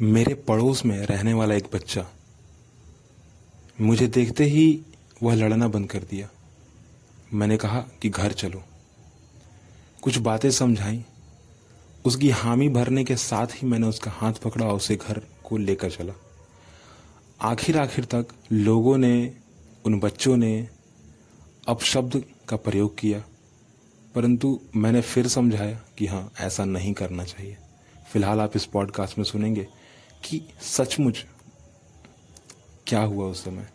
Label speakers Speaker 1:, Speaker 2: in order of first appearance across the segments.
Speaker 1: मेरे पड़ोस में रहने वाला एक बच्चा। मुझे देखते ही वह लड़ना बंद कर दिया। मैंने कहा कि घर चलो। कुछ बातें समझाई। उसकी हामी भरने के साथ ही मैंने उसका हाथ पकड़ा और उसे घर को लेकर चला। आखिर आखिर तक लोगों ने, उन बच्चों ने अपशब्द का प्रयोग किया, परंतु मैंने फिर समझाया कि हाँ ऐसा नहीं करना चाहिए। फ़िलहाल आप इस पॉडकास्ट में सुनेंगे। कि सचमुच क्या हुआ उस समय?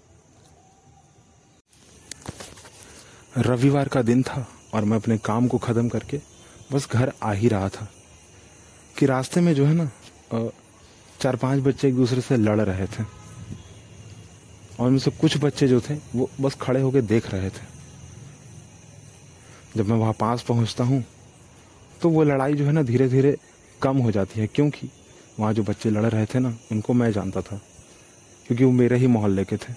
Speaker 1: रविवार का दिन था और मैं अपने काम को ख़त्म करके बस घर आ ही रहा था कि रास्ते में जो है ना चार पाँच बच्चे एक दूसरे से लड़ रहे थे। और उनसे कुछ बच्चे जो थे, वो बस खड़े होकर देख रहे थे। जब मैं वहाँ पास पहुँचता हूँ तो वो लड़ाई जो है ना धीरे धीरे कम हो जाती है, क्योंकि वहाँ जो बच्चे लड़ रहे थे ना उनको मैं जानता था, क्योंकि वो मेरे ही मोहल्ले के थे।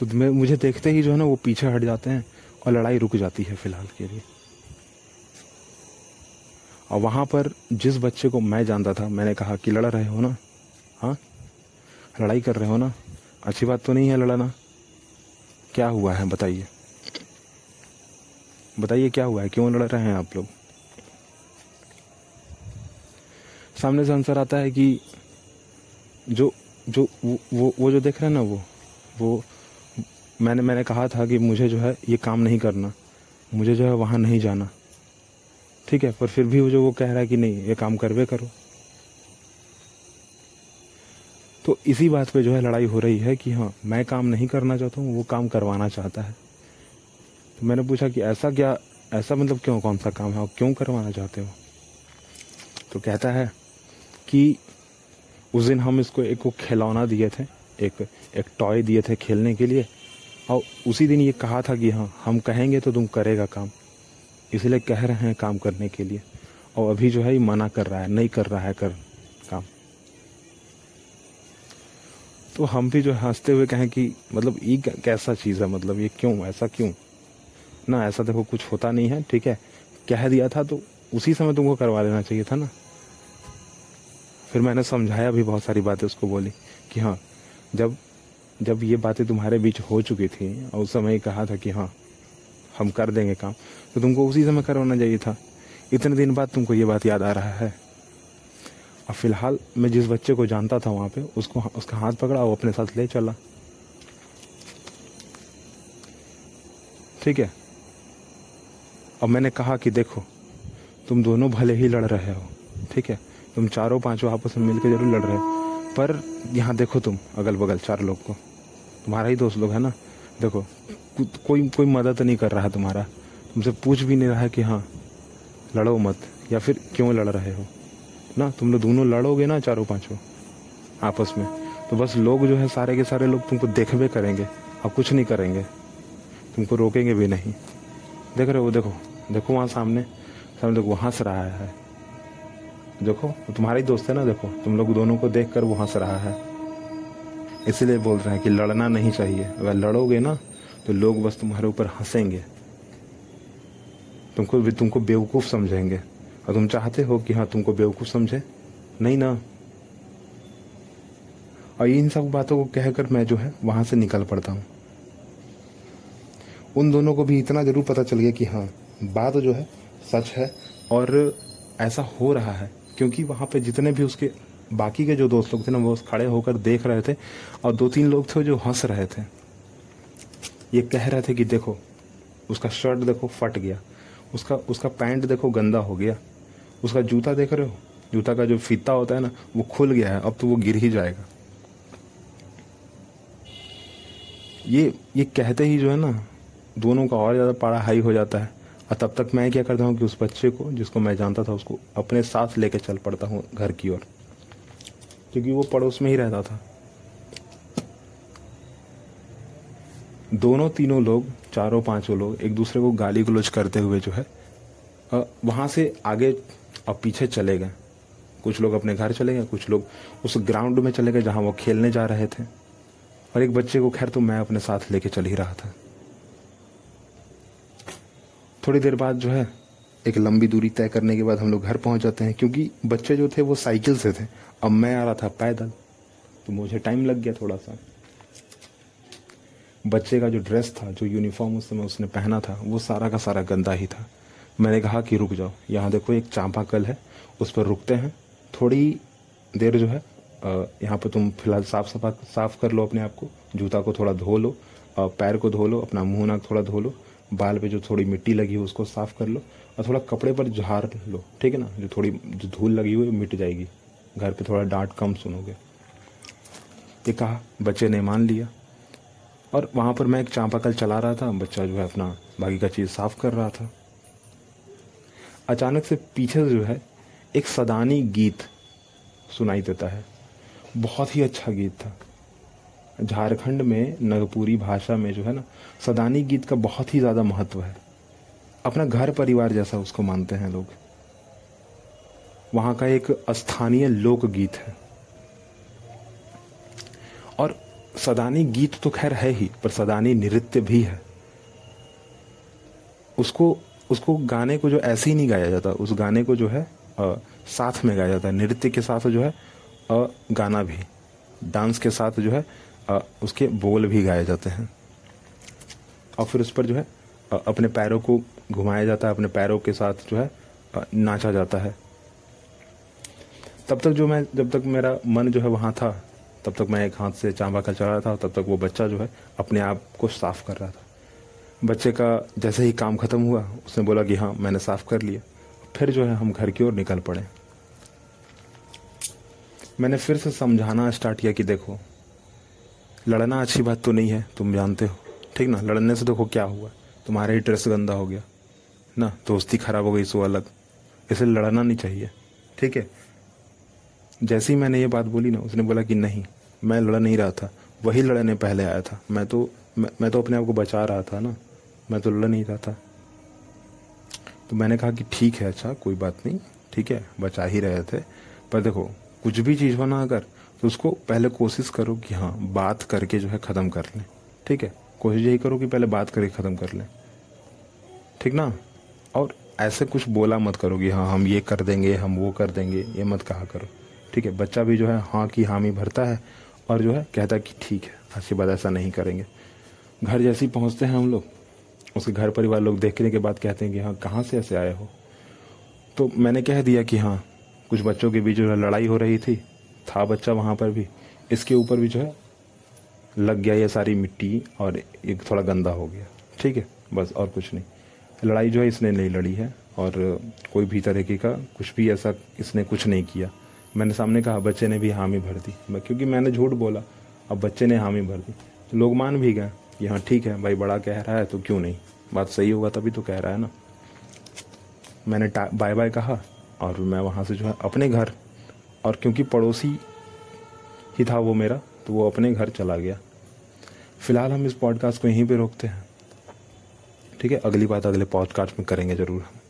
Speaker 1: तो मैं, मुझे देखते ही जो है ना, वो पीछे हट जाते हैं और लड़ाई रुक जाती है फ़िलहाल के लिए। और वहाँ पर जिस बच्चे को मैं जानता था, मैंने कहा कि लड़ रहे हो ना हाँ? लड़ाई कर रहे हो ना? अच्छी बात तो नहीं है लड़ना। क्या हुआ है, बताइए। बताइए क्या हुआ है? क्यों लड़ रहे हैं आप लोग? सामने से आंसर आता है कि जो जो वो वो, जो देख रहे हैं ना वो वो मैंने मैंने कहा था कि मुझे जो है ये काम नहीं करना मुझे जो है वहाँ नहीं जाना। ठीक है पर फिर भी वो जो वो कह रहा है कि नहीं ये काम करवे करो। तो इसी बात पे जो है लड़ाई हो रही है कि हाँ मैं काम नहीं करना चाहता हूँ वो काम करवाना चाहता है। तो मैंने पूछा कि ऐसा क्या ऐसा मतलब क्यों कौन सा काम है और क्यों करवाना चाहते हो? तो कहता है कि उस दिन हम इसको एक को खिलौना दिए थे, एक एक टॉय दिए थे खेलने के लिए। और उसी दिन ये कहा था कि हाँ हम कहेंगे तो तुम करेगा काम। इसलिए कह रहे हैं काम करने के लिए। और अभी जो है, ये मना कर रहा है, नहीं कर रहा है कर, काम। तो हम भी जो हँसते हुए कहें कि मतलब ये कैसा चीज़ है मतलब ये क्यों, ऐसा क्यों? ना, ऐसा देखो कुछ होता नहीं है, ठीक है? कह दिया था तो उसी समय तुमको करवा लेना चाहिए था ना? फिर मैंने समझाया भी बहुत सारी बातें उसको बोली कि हाँ जब जब ये बातें तुम्हारे बीच हो चुकी थी और उस समय कहा था कि हाँ हम कर देंगे काम तो तुमको उसी समय करवाना चाहिए था। इतने दिन बाद तुमको ये बात याद आ रहा है। और फ़िलहाल मैं जिस बच्चे को जानता था वहाँ पे, उसको, उसका हाथ पकड़ा, वो अपने साथ ले चला। ठीक है? अब मैंने कहा कि देखो, तुम दोनों भले ही लड़ रहे हो, ठीक है? तुम चारों पाँचों आपस में मिलकर ज़रूर लड़ रहे पर यहाँ देखो तुम अगल बगल चार लोग को। तुम्हारा ही दोस्त लोग है ना? देखो कोई कोई मदद नहीं कर रहा तुम्हारा। तुमसे पूछ भी नहीं रहा कि हाँ लड़ो मत, या फिर क्यों लड़ रहे हो? ना, तुम लोग दोनों लड़ोगे ना चारों पाँचों, आपस में? तो बस लोग जो है सारे के सारे लोग तुमको देखबे करेंगे, और कुछ नहीं करेंगे। तुमको रोकेंगे भी नहीं। देख रहे हो, देखो देखो वहाँ सामने। सामने देखो, वहाँ से रहा है। देखो, तुम्हारा ही दोस्त है ना, देखो, तुम लोग दोनों को देख कर वो हंस रहा है। इसलिए बोल रहे हैं कि लड़ना नहीं चाहिए। अगर लड़ोगे ना तो लोग बस तुम्हारे ऊपर हंसेंगे। तुमको तुमको बेवकूफ़ समझेंगे। और तुम चाहते हो कि हाँ तुमको बेवकूफ़ समझे? नहीं ना। और इन सब बातों को कहकर मैं जो है, वहाँ से निकल पड़ता हूँ। उन दोनों को भी इतना ज़रूर पता चल गया कि हाँ बात जो है, सच है और ऐसा हो रहा है। क्योंकि वहाँ पे जितने भी उसके बाकी के जो दोस्त लोग थे ना, वो खड़े होकर देख रहे थे और दो तीन लोग थे जो हंस रहे थे। ये कह रहे थे कि देखो, उसका शर्ट देखो फट गया, उसका उसका पैंट देखो गंदा हो गया, उसका जूता देख रहे हो? जूता का जो फीता होता है ना, वो खुल गया है, अब तो वो गिर ही जाएगा। ये ये कहते ही जो है ना, दोनों का और ज़्यादा पारा हाई हो जाता है। और तब तक मैं क्या करता हूँ कि उस बच्चे को, जिसको मैं जानता था, उसको अपने साथ लेके चल पड़ता हूँ घर की ओर। क्योंकि वो पड़ोस में ही रहता था। दोनों तीनों लोग, चारों पाँचों लोग, एक दूसरे को गाली गलोच करते हुए जो है वहाँ से आगे और पीछे चले गए। कुछ लोग अपने घर चले गए, कुछ लोग उस ग्राउंड में चले गए जहाँ वो खेलने जा रहे थे। और एक बच्चे को, खैर तो मैं अपने साथ लेके चल ही रहा था। थोड़ी देर बाद जो है, एक लंबी दूरी तय करने के बाद हम लोग घर पहुँच जाते हैं, क्योंकि बच्चे जो थे वो साइकिल से थे। अब मैं आ रहा था पैदल तो मुझे टाइम लग गया थोड़ा सा। बच्चे का जो ड्रेस था, जो यूनिफॉर्म उस समय उसने पहना था, वो सारा का सारा गंदा ही था। मैंने कहा कि रुक जाओ, यहाँ देखो एक चांपा कल है, उस पर रुकते हैं। थोड़ी देर जो है यहाँ पर तुम फ़िलहाल साफ़ सफ़ा साफ़ कर लो अपने आप को, जूता को थोड़ा धो लो पैर को धो लो, अपना मुँह, नाक थोड़ा धो लो बाल पे जो थोड़ी मिट्टी लगी हो, उसको साफ़ कर लो और थोड़ा कपड़े पर झाड़ लो, ठीक है ना? जो थोड़ी जो धूल लगी हुई मिट जाएगी। घर पे थोड़ा डांट कम सुनोगे। ये कहा, बच्चे ने मान लिया। और वहाँ पर मैं एक चांपाकल चला रहा था, बच्चा जो है अपना बाकी का चीज़ साफ़ कर रहा था। अचानक से पीछे जो है, एक सदानी गीत सुनाई देता है। बहुत ही अच्छा गीत था। झारखंड में नगपुरी भाषा में जो है ना सदानी गीत का बहुत ही ज़्यादा महत्व है। अपना घर परिवार जैसा उसको मानते हैं लोग। वहाँ का एक स्थानीय लोकगीत है। और सदानी गीत तो खैर है ही पर सदानी नृत्य भी है। उसको उसको गाने को जो ऐसे ही नहीं गाया जाता उस गाने को जो है आ, साथ में गाया जाता है। नृत्य के साथ जो है आ, गाना भी। डांस के साथ जो है आ, उसके बोल भी गाए जाते हैं। और फिर उस पर जो है अपने पैरों को घुमाया जाता है अपने पैरों के साथ जो है नाचा जाता है। तब तक जो मैं जब तक मेरा मन जो है वहाँ था तब तक मैं एक हाथ से चांबा का चढ़ा रहा था तब तक वो बच्चा जो है अपने आप को साफ़ कर रहा था। बच्चे का जैसे ही काम खत्म हुआ उसने बोला कि हाँ मैंने साफ़ कर लिया। फिर जो है हम घर की ओर निकल पड़े। मैंने फिर से समझाना स्टार्ट किया कि देखो लड़ना अच्छी बात तो नहीं है तुम जानते हो। ठीक ना? लड़ने से देखो क्या हुआ। तुम्हारा ही ड्रेस गंदा हो गया। ना दोस्ती खराब हो गई सो अलग। इसे लड़ना नहीं चाहिए। ठीक है? जैसे ही मैंने ये बात बोली ना उसने बोला कि नहीं मैं लड़ नहीं रहा था। वही लड़ने पहले आया था। मैं तो मैं, मैं तो अपने आप को बचा रहा था ना। मैं तो लड़ नहीं रहा था। तो मैंने कहा कि ठीक है अच्छा कोई बात नहीं। ठीक है बचा ही रहे थे। पर देखो कुछ भी चीज़ हो ना अगर तो उसको पहले कोशिश करो कि हाँ बात करके जो है ख़त्म कर लें। ठीक है? कोशिश यही करो कि पहले बात करके ख़त्म कर लें। ठीक ना? और ऐसे कुछ बोला मत करो कि हाँ हम ये कर देंगे, हम वो कर देंगे, ये मत कहा करो। ठीक है? बच्चा भी जो है हाँ की हामी भरता है और जो है कहता कि ठीक है, अच्छी बात, ऐसा नहीं करेंगे। घर जैसे ही पहुँचते हैं हम लोग, उसके घर परिवार लोग देखने के बाद कहते हैं कि हाँ कहाँ से ऐसे आए हो? तो मैंने कह दिया कि हाँ कुछ बच्चों के बीच जो है लड़ाई हो रही थी था बच्चा वहाँ पर भी। इसके ऊपर भी जो है, लग गया ये सारी मिट्टी और एक थोड़ा गंदा हो गया। ठीक है, बस और कुछ नहीं। लड़ाई जो है, इसने नहीं लड़ी है और कोई भी तरीके का कुछ भी ऐसा इसने कुछ नहीं किया। मैंने सामने कहा, बच्चे ने भी हामी भर दी। क्योंकि मैंने झूठ बोला, अब बच्चे ने हामी भर दी। तो लोग मान भी गए, कि हाँ ठीक है, भाई बड़ा कह रहा है तो क्यों नहीं? बात सही होगा तभी तो कह रहा है ना। मैंने बाय बाय कहा और मैं वहाँ से जो है, अपने घर और क्योंकि पड़ोसी ही था वो मेरा तो वो अपने घर चला गया। फ़िलहाल हम इस पॉडकास्ट को यहीं पे रोकते हैं। ठीक है? अगली बात अगले पॉडकास्ट में करेंगे ज़रूर। हम